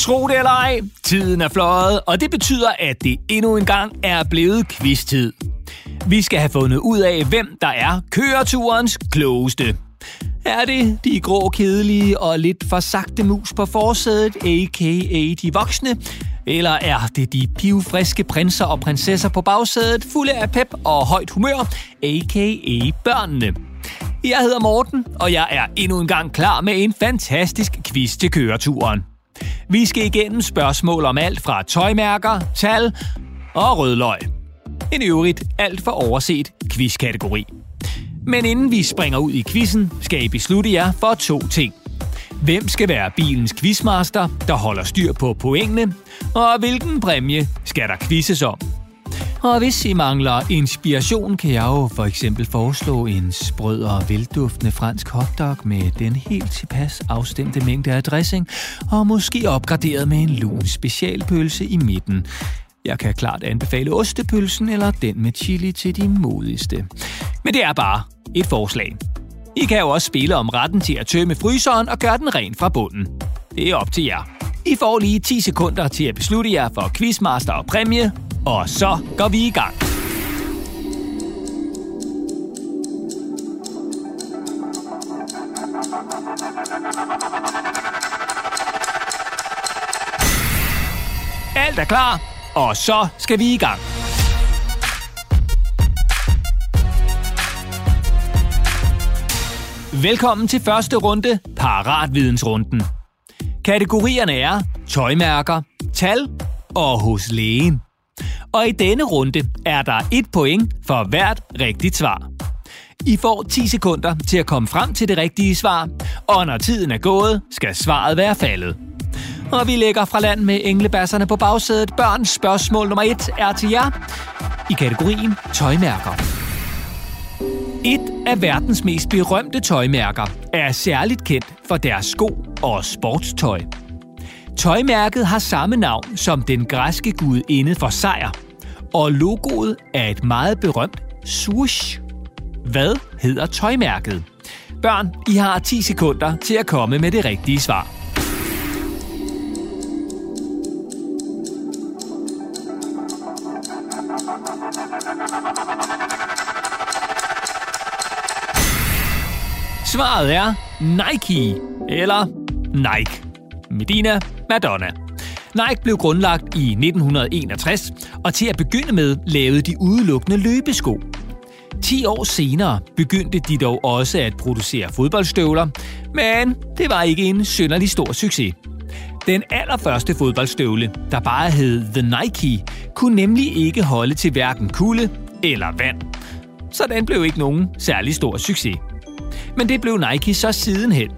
Tro det eller ej, tiden er fløjet, og det betyder, at det endnu en gang er blevet quiztid. Vi skal have fundet ud af, hvem der er køreturens klogeste. Er det de grå, kedelige og lidt for sagte mus på forsædet, a.k.a. de voksne? Eller er det de pivfriske prinser og prinsesser på bagsædet, fulde af pep og højt humør, a.k.a. børnene? Jeg hedder Morten, og jeg er endnu en gang klar med en fantastisk quiz til køreturen. Vi skal igennem spørgsmål om alt fra tøjmærker, tal og rødløg. En øvrigt alt for overset quizkategori. Men inden vi springer ud i quizzen, skal I beslutte jer for to ting. Hvem skal være bilens quizmaster, der holder styr på pointene, og hvilken præmie skal der quizzes om? Og hvis I mangler inspiration, kan jeg jo for eksempel foreslå en sprød og velduftende fransk hotdog med den helt tilpas afstemte mængde af dressing, og måske opgraderet med en lun specialpølse i midten. Jeg kan klart anbefale ostepølsen eller den med chili til de modigste. Men det er bare et forslag. I kan jo også spille om retten til at tømme fryseren og gøre den ren fra bunden. Det er op til jer. I får lige 10 sekunder til at beslutte jer for quizmaster og præmie, og så går vi i gang. Alt er klar, og så skal vi i gang. Velkommen til første runde, Paratvidensrunden. Kategorierne er tøjmærker, tal og hos lægen. Og i denne runde er der et point for hvert rigtigt svar. I får 10 sekunder til at komme frem til det rigtige svar, og når tiden er gået, skal svaret være faldet. Og vi lægger fra land med englebasserne på bagsædet. Børns spørgsmål nummer 1 er til jer i kategorien tøjmærker. Et af verdens mest berømte tøjmærker er særligt kendt for deres sko og sportstøj. Tøjmærket har samme navn som den græske gudinde for sejr, og logoet er et meget berømt swoosh. Hvad hedder tøjmærket? Børn, I har 10 sekunder til at komme med det rigtige svar. Svaret er Nike, eller Nike. Medina Madonna. Nike blev grundlagt i 1961, og til at begynde med lavede de udelukkende løbesko. 10 år senere begyndte de dog også at producere fodboldstøvler, men det var ikke en synderlig stor succes. Den allerførste fodboldstøvle, der bare hed The Nike, kunne nemlig ikke holde til hverken kulde eller vand. Så den blev ikke nogen særlig stor succes. Men det blev Nike så sidenhen.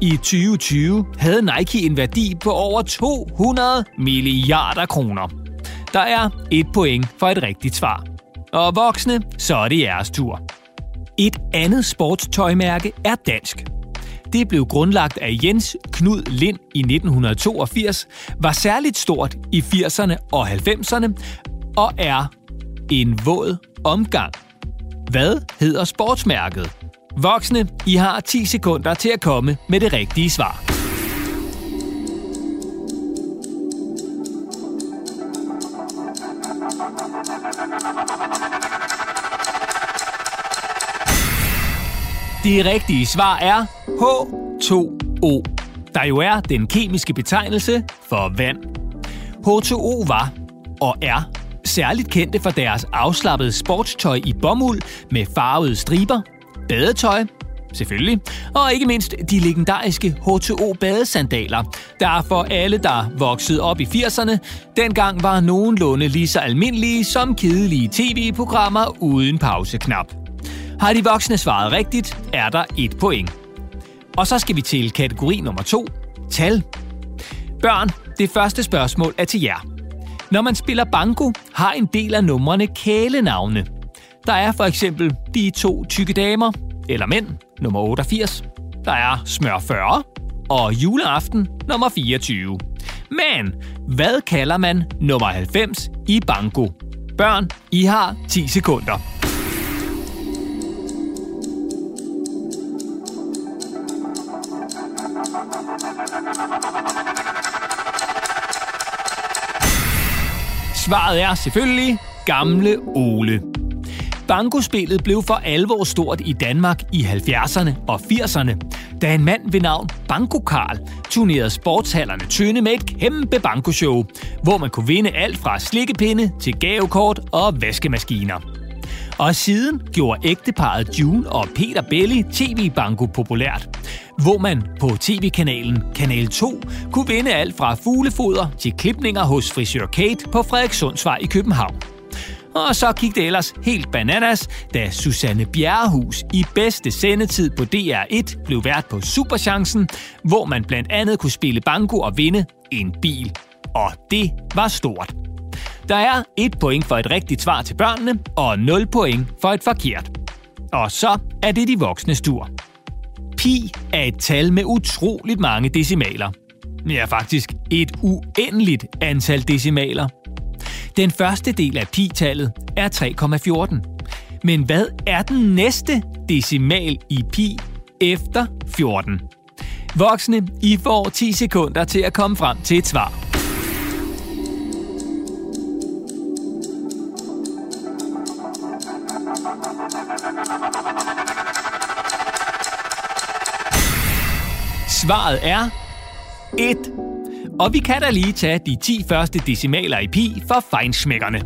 I 2020 havde Nike en værdi på over 200 milliarder kroner. Der er et point for et rigtigt svar. Og voksne, så er det jeres tur. Et andet sportstøjmærke er dansk. Det blev grundlagt af Jens Knud Lind i 1982, var særligt stort i 80'erne og 90'erne og er en våd omgang. Hvad hedder sportsmærket? Voksne, I har 10 sekunder til at komme med det rigtige svar. Det rigtige svar er H2O, der jo er den kemiske betegnelse for vand. H2O var og er særligt kendte for deres afslappede sportstøj i bomuld med farvede striber, badetøj, selvfølgelig, og ikke mindst de legendariske H2O badesandaler, der for alle, der voksede op i 80'erne, dengang var nogenlunde lige så almindelige som kedelige tv-programmer uden pauseknap. Har de voksne svaret rigtigt, er der et point. Og så skal vi til kategori nummer to, tal. Børn, det første spørgsmål er til jer. Når man spiller banko, har en del af numrene kælenavne. Der er for eksempel de to tykke damer, eller mænd, nummer 88. Der er smør 40 og juleaften nummer 24. Men hvad kalder man nummer 90 i banko? Børn, I har 10 sekunder. Svaret er selvfølgelig Gamle Ole. Bankospillet blev for alvor stort i Danmark i 70'erne og 80'erne, da en mand ved navn Banko Karl turnerede sportshallerne tynde med et kæmpe bankoshow, hvor man kunne vinde alt fra slikkepinde til gavekort og vaskemaskiner. Og siden gjorde ægteparet June og Peter Belli tv-banko populært, hvor man på tv-kanalen Kanal 2 kunne vinde alt fra fuglefoder til klipninger hos frisør Kate på Frederikssundsvej i København. Og så gik det ellers helt bananas, da Susanne Bjerrehus i bedste sendetid på DR1 blev vært på Superchancen, hvor man blandt andet kunne spille banko og vinde en bil. Og det var stort. Der er et point for et rigtigt svar til børnene, og 0 point for et forkert. Og så er det de voksne tur. Pi er et tal med utroligt mange decimaler. Ja, faktisk et uendeligt antal decimaler. Den første del af pi-tallet er 3,14. Men hvad er den næste decimal i pi efter 14? Voksne, I får 10 sekunder til at komme frem til et svar. Svaret er 1. Og vi kan da lige tage de 10 første decimaler i pi for fejnsmækkerne.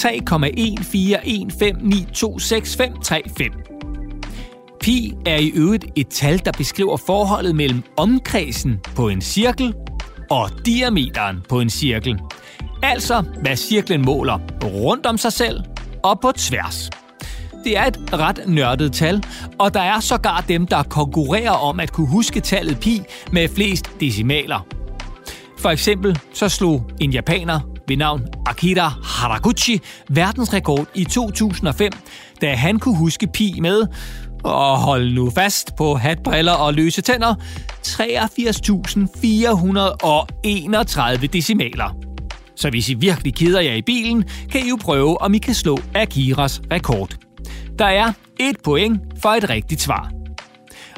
3,1415926535. Pi er i øvrigt et tal, der beskriver forholdet mellem omkredsen på en cirkel og diameteren på en cirkel. Altså, hvad cirklen måler rundt om sig selv og på tværs. Det er et ret nørdet tal, og der er sågar dem, der konkurrerer om at kunne huske tallet pi med flest decimaler. For eksempel så slog en japaner ved navn Akira Haraguchi verdensrekord i 2005, da han kunne huske pi med, og hold nu fast på hatbriller og løse tænder, 83.431 decimaler. Så hvis I virkelig keder jer i bilen, kan I jo prøve, om I kan slå Akiras rekord. Der er et point for et rigtigt svar.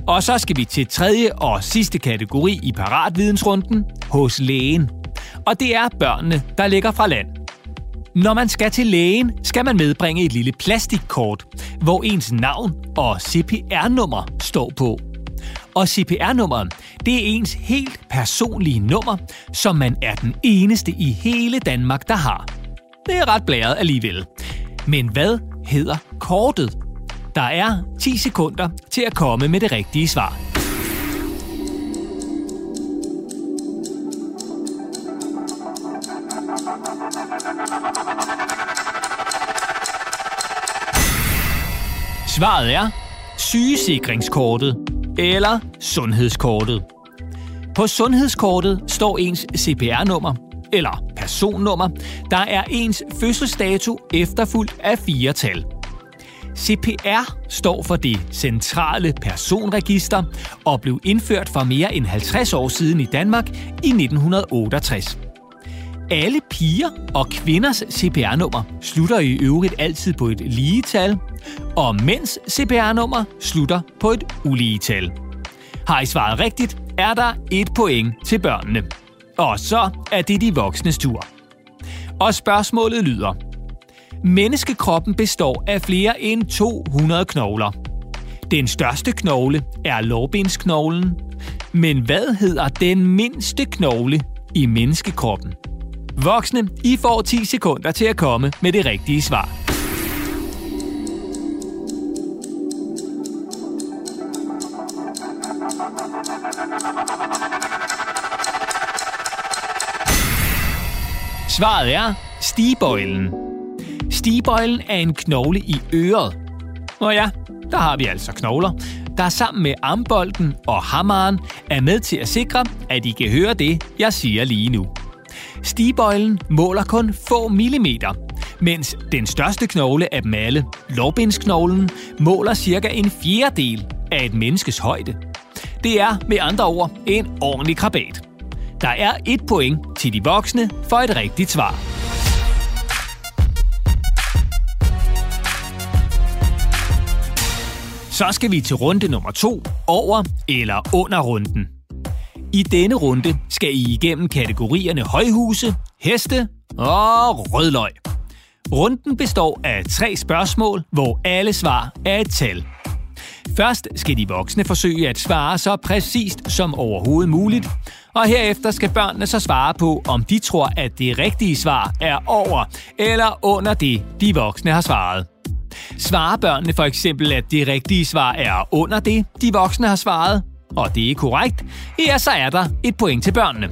Og så skal vi til tredje og sidste kategori i paratvidensrunden, hos lægen. Og det er børnene, der ligger fra land. Når man skal til lægen, skal man medbringe et lille plastikkort, hvor ens navn og CPR-nummer står på. Og CPR-nummeret, det er ens helt personlige nummer, som man er den eneste i hele Danmark, der har. Det er ret blæret alligevel. Men hvad hedder kortet? Der er 10 sekunder til at komme med det rigtige svar. Svaret er sygesikringskortet eller sundhedskortet. På sundhedskortet står ens CPR-nummer, eller personnummer, der er ens fødselsdato efterfulgt af fire tal. CPR står for det centrale personregister og blev indført for mere end 50 år siden i Danmark i 1968. Alle piger og kvinders CPR-nummer slutter i øvrigt altid på et lige tal, og mænds CPR-nummer slutter på et ulige tal. Har I svaret rigtigt, er der et point til børnene. Og så er det de voksnes tur. Og spørgsmålet lyder. Menneskekroppen består af flere end 200 knogler. Den største knogle er lårbensknoglen. Men hvad hedder den mindste knogle i menneskekroppen? Voksne, I får 10 sekunder til at komme med det rigtige svar. Svaret er stigebøjlen. Stigebøjlen er en knogle i øret. Og ja, der har vi altså knogler, der sammen med armbolden og hammeren er med til at sikre, at I kan høre det, jeg siger lige nu. Stigebøjlen måler kun få millimeter, mens den største knogle af dem alle, lårbindsknoglen, måler cirka en fjerdedel af et menneskes højde. Det er med andre ord en ordentlig krabat. Der er et point til de voksne for et rigtigt svar. Så skal vi til runde nummer to, over eller under runden. I denne runde skal I igennem kategorierne højhuse, heste og rødløg. Runden består af tre spørgsmål, hvor alle svar er et tal. Først skal de voksne forsøge at svare så præcist som overhovedet muligt, og herefter skal børnene så svare på, om de tror, at det rigtige svar er over eller under det, de voksne har svaret. Svarer børnene for eksempel, at det rigtige svar er under det, de voksne har svaret, og det er korrekt, ja, så er der et point til børnene.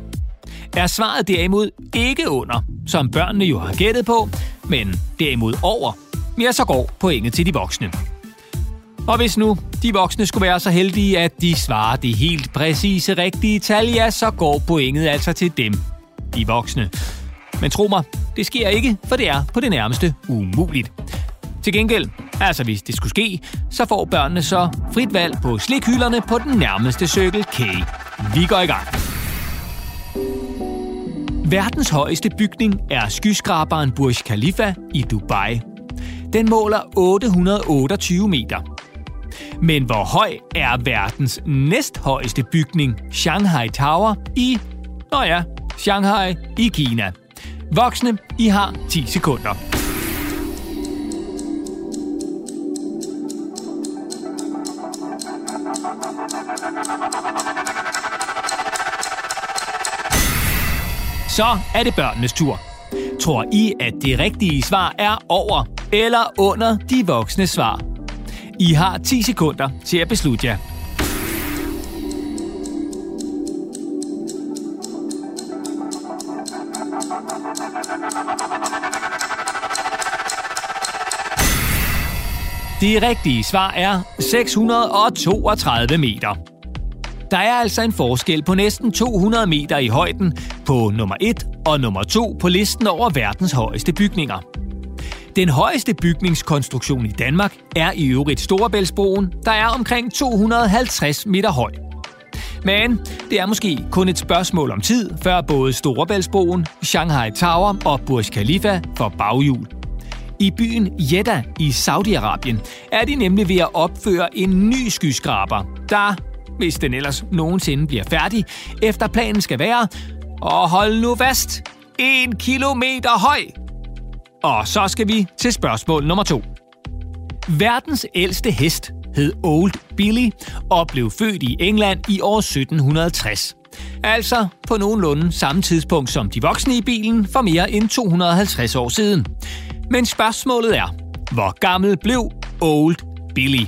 Er svaret derimod ikke under, som børnene jo har gættet på, men derimod over, ja, så går pointet til de voksne. Og hvis nu de voksne skulle være så heldige, at de svarer det helt præcise rigtige tal, ja, så går pointet altså til dem, de voksne. Men tro mig, det sker ikke, for det er på det nærmeste umuligt. Til gengæld, altså hvis det skulle ske, så får børnene så frit valg på slikhylderne på den nærmeste Circle K. Vi går i gang. Verdens højeste bygning er skyskraberen Burj Khalifa i Dubai. Den måler 828 meter. Men hvor høj er verdens næsthøjeste bygning, Shanghai Tower, i, nå ja, Shanghai i Kina? Voksne, I har 10 sekunder. Så er det børnenes tur. Tror I, at det rigtige svar er over eller under de voksne svar? I har 10 sekunder til at beslutte jer. Det rigtige svar er 632 meter. Der er altså en forskel på næsten 200 meter i højden på nummer 1 og nummer 2 på listen over verdens højeste bygninger. Den højeste bygningskonstruktion i Danmark er i øvrigt Storebæltsbroen, der er omkring 250 meter høj. Men det er måske kun et spørgsmål om tid, før både Storebæltsbroen, Shanghai Tower og Burj Khalifa får baghjul. I byen Jeddah i Saudi-Arabien er de nemlig ved at opføre en ny skyskraber, der, hvis den ellers nogensinde bliver færdig, efter planen skal være, og hold nu fast, en kilometer høj. Og så skal vi til spørgsmål nummer to. Verdens ældste hest hed Old Billy og blev født i England i år 1760. Altså på nogenlunde samme tidspunkt som de voksne i bilen for mere end 250 år siden. Men spørgsmålet er, hvor gammel blev Old Billy?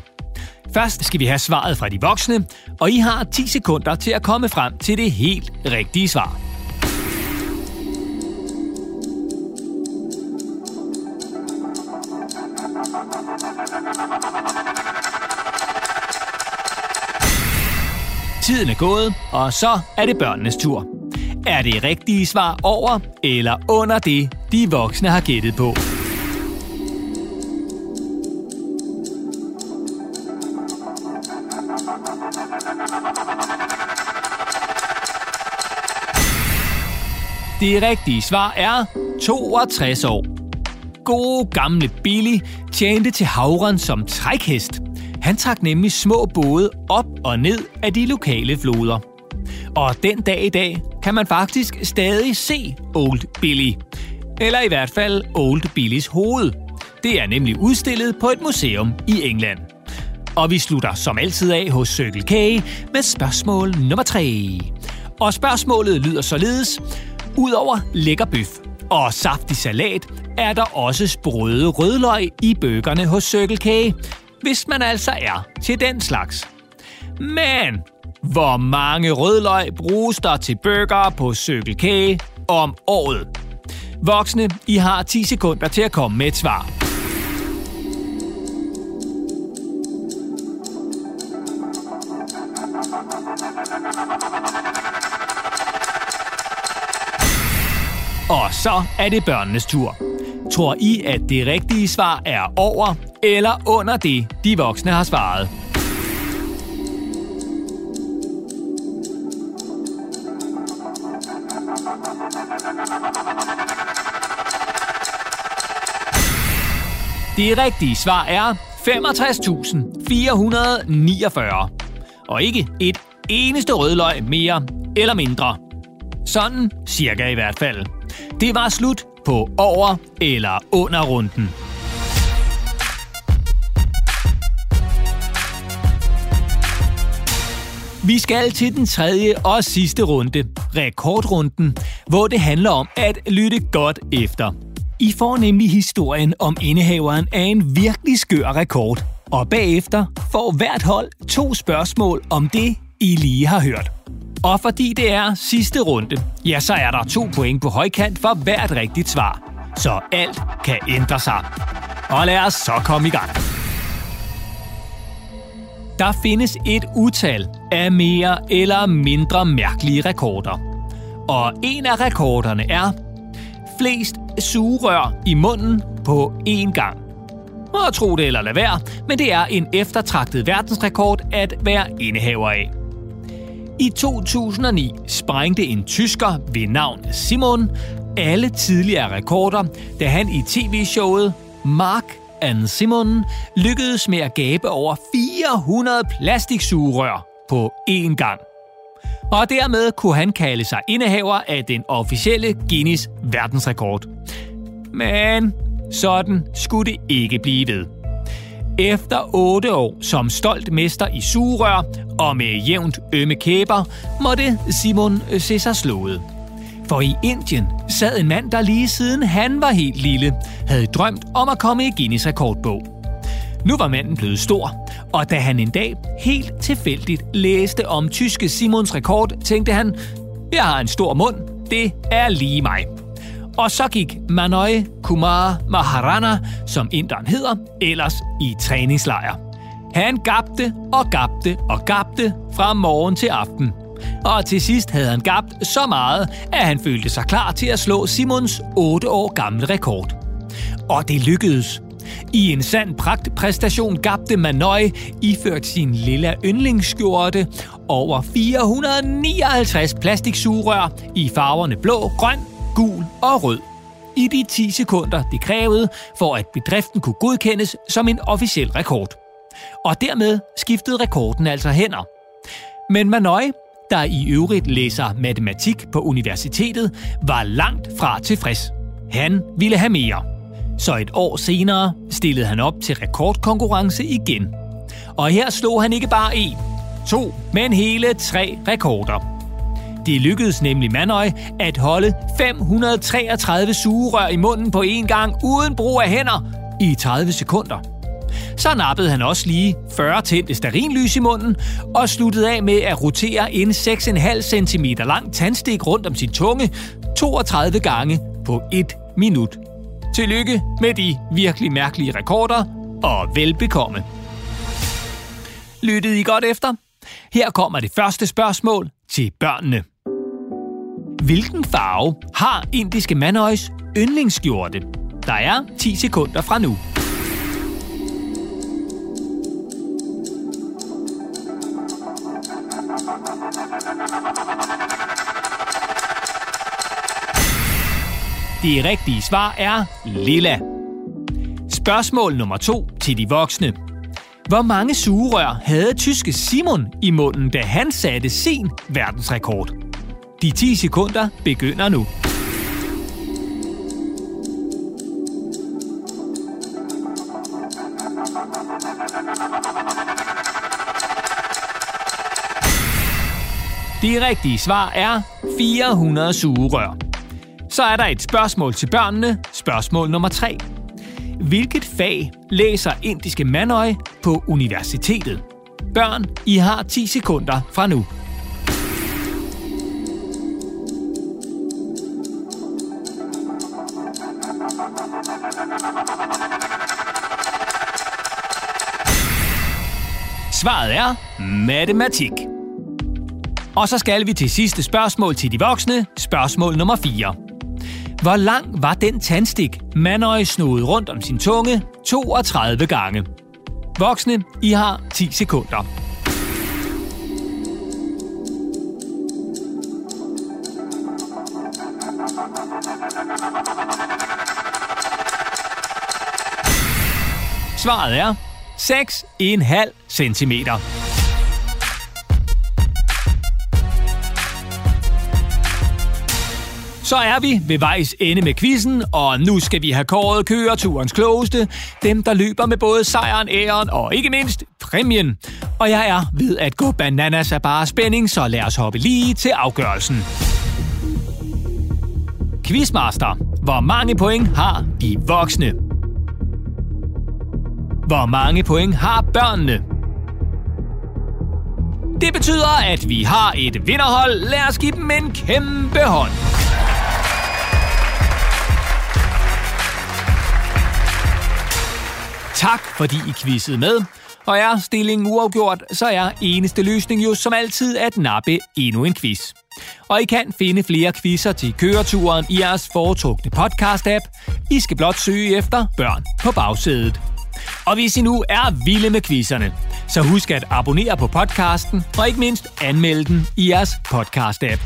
Først skal vi have svaret fra de voksne, og I har 10 sekunder til at komme frem til det helt rigtige svar. Tiden er gået, og så er det børnenes tur. Er det rigtige svar over eller under det, de voksne har gættet på? Det rigtige svar er 62 år. Gode gamle Billy tjente til havren som trækhest. Han trak nemlig små både op og ned af de lokale floder. Og den dag i dag kan man faktisk stadig se Old Billy. Eller i hvert fald Old Billys hoved. Det er nemlig udstillet på et museum i England. Og vi slutter som altid af hos Circle K med spørgsmål nummer 3. Og spørgsmålet lyder således. Udover lækker bøf og saftig salat, er der også sprøde rødløg i bøgerne hos Circle K, hvis man altså er til den slags. Men hvor mange rødløg bruges der til burger på cykelkage om året? Voksne, I har 10 sekunder til at komme med et svar. Og så er det børnenes tur. Tror I, at det rigtige svar er over eller under det, de voksne har svaret? Det rigtige svar er 65.449. Og ikke et eneste rødløg mere eller mindre. Sådan cirka i hvert fald. Det var slut på over- eller under Vi skal til den tredje og sidste runde, rekordrunden, hvor det handler om at lytte godt efter. I får nemlig historien om indehaveren af en virkelig skør rekord, og bagefter får hvert hold to spørgsmål om det, I lige har hørt. Og fordi det er sidste runde, ja, så er der to point på højkant for hvert rigtigt svar. Så alt kan ændre sig. Og lad os så komme i gang. Der findes et utal af mere eller mindre mærkelige rekorder. Og en af rekorderne er flest sugerør i munden på én gang. Og tro det eller lad være, men det er en eftertragtet verdensrekord at være indehaver af. I 2009 sprængte en tysker ved navn Simon alle tidligere rekorder, da han i tv-showet Mark Anne Simon lykkedes med at gabe over 400 plastiksugerør på én gang. Og dermed kunne han kalde sig indehaver af den officielle Guinness verdensrekord. Men sådan skulle det ikke blive ved. Efter otte år som stolt mester i sugerør og med jævnt ømme kæber, måtte Simon se sig slået. For i Indien sad en mand, der lige siden han var helt lille, havde drømt om at komme i Guinness rekordbog. Nu var manden blevet stor, og da han en dag helt tilfældigt læste om tyske Simons rekord, tænkte han, jeg har en stor mund, det er lige mig. Og så gik Manoy Kumar Maharana, som inderen hedder, ellers i træningslejr. Han gabte og gabte og gabte fra morgen til aften. Og til sidst havde han gabt så meget, at han følte sig klar til at slå Simons 8 år gamle rekord. Og det lykkedes. I en sand pragtpræstation gabte Manoy, iført sin lille yndlingsskjorte, over 459 plastiksugerør i farverne blå, grøn gul og rød. I de 10 sekunder, det krævede, for at bedriften kunne godkendes som en officiel rekord. Og dermed skiftede rekorden altså hænder. Men Manoy, der i øvrigt læser matematik på universitetet, var langt fra tilfreds. Han ville have mere. Så et år senere stillede han op til rekordkonkurrence igen. Og her slog han ikke bare en, to, men hele tre rekorder. Det lykkedes nemlig Manøj at holde 533 sugerør i munden på én gang uden brug af hænder i 30 sekunder. Så nappede han også lige 40 tændte starinlys i munden og sluttede af med at rotere en 6,5 cm lang tandstik rundt om sin tunge 32 gange på et minut. Tillykke med de virkelig mærkelige rekorder og velbekomme. Lyttede I godt efter? Her kommer det første spørgsmål til børnene. Hvilken farve har indiske manøjs yndlingsskjorte? Der er 10 sekunder fra nu. Det rigtige svar er lilla. Spørgsmål nummer to til de voksne. Hvor mange sugerør havde tyske Simon i munden, da han satte sin verdensrekord? De 10 sekunder begynder nu. Det rigtige svar er 400 sugerør. Så er der et spørgsmål til børnene. Spørgsmål nummer 3. Hvilket fag læser indiske Manøj på universitetet? Børn, I har 10 sekunder fra nu. Svaret er matematik. Og så skal vi til sidste spørgsmål til de voksne. Spørgsmål nummer 4. Hvor lang var den tandstik, Manøj snodede rundt om sin tunge 32 gange? Voksne, I har 10 sekunder. Svaret er 6,5 cm. Så er vi ved vejs ende med quizzen, og nu skal vi have kåret køreturens klogeste. Dem, der løber med både sejren, æren og ikke mindst præmien. Og jeg er ved at gå bananas af bare spænding, så lad os hoppe lige til afgørelsen. Quizmaster. Hvor mange point har de voksne? Hvor mange point har børnene? Det betyder, at vi har et vinderhold. Lad os give dem en kæmpe hånd. Tak, fordi I quizzede med. Og er stillingen uafgjort, så er eneste løsning jo som altid at nappe endnu en quiz. Og I kan finde flere quizzer til køreturen i jeres foretrukne podcast-app. I skal blot søge efter børn på bagsædet. Og hvis I nu er vilde med quizzerne, så husk at abonnere på podcasten, og ikke mindst anmelde den i jeres podcast-app.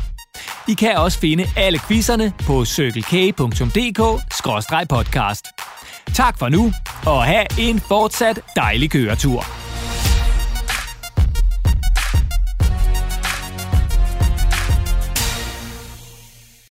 I kan også finde alle quizzerne på cykelk.dk-podcast. Tak for nu, og have en fortsat dejlig køretur.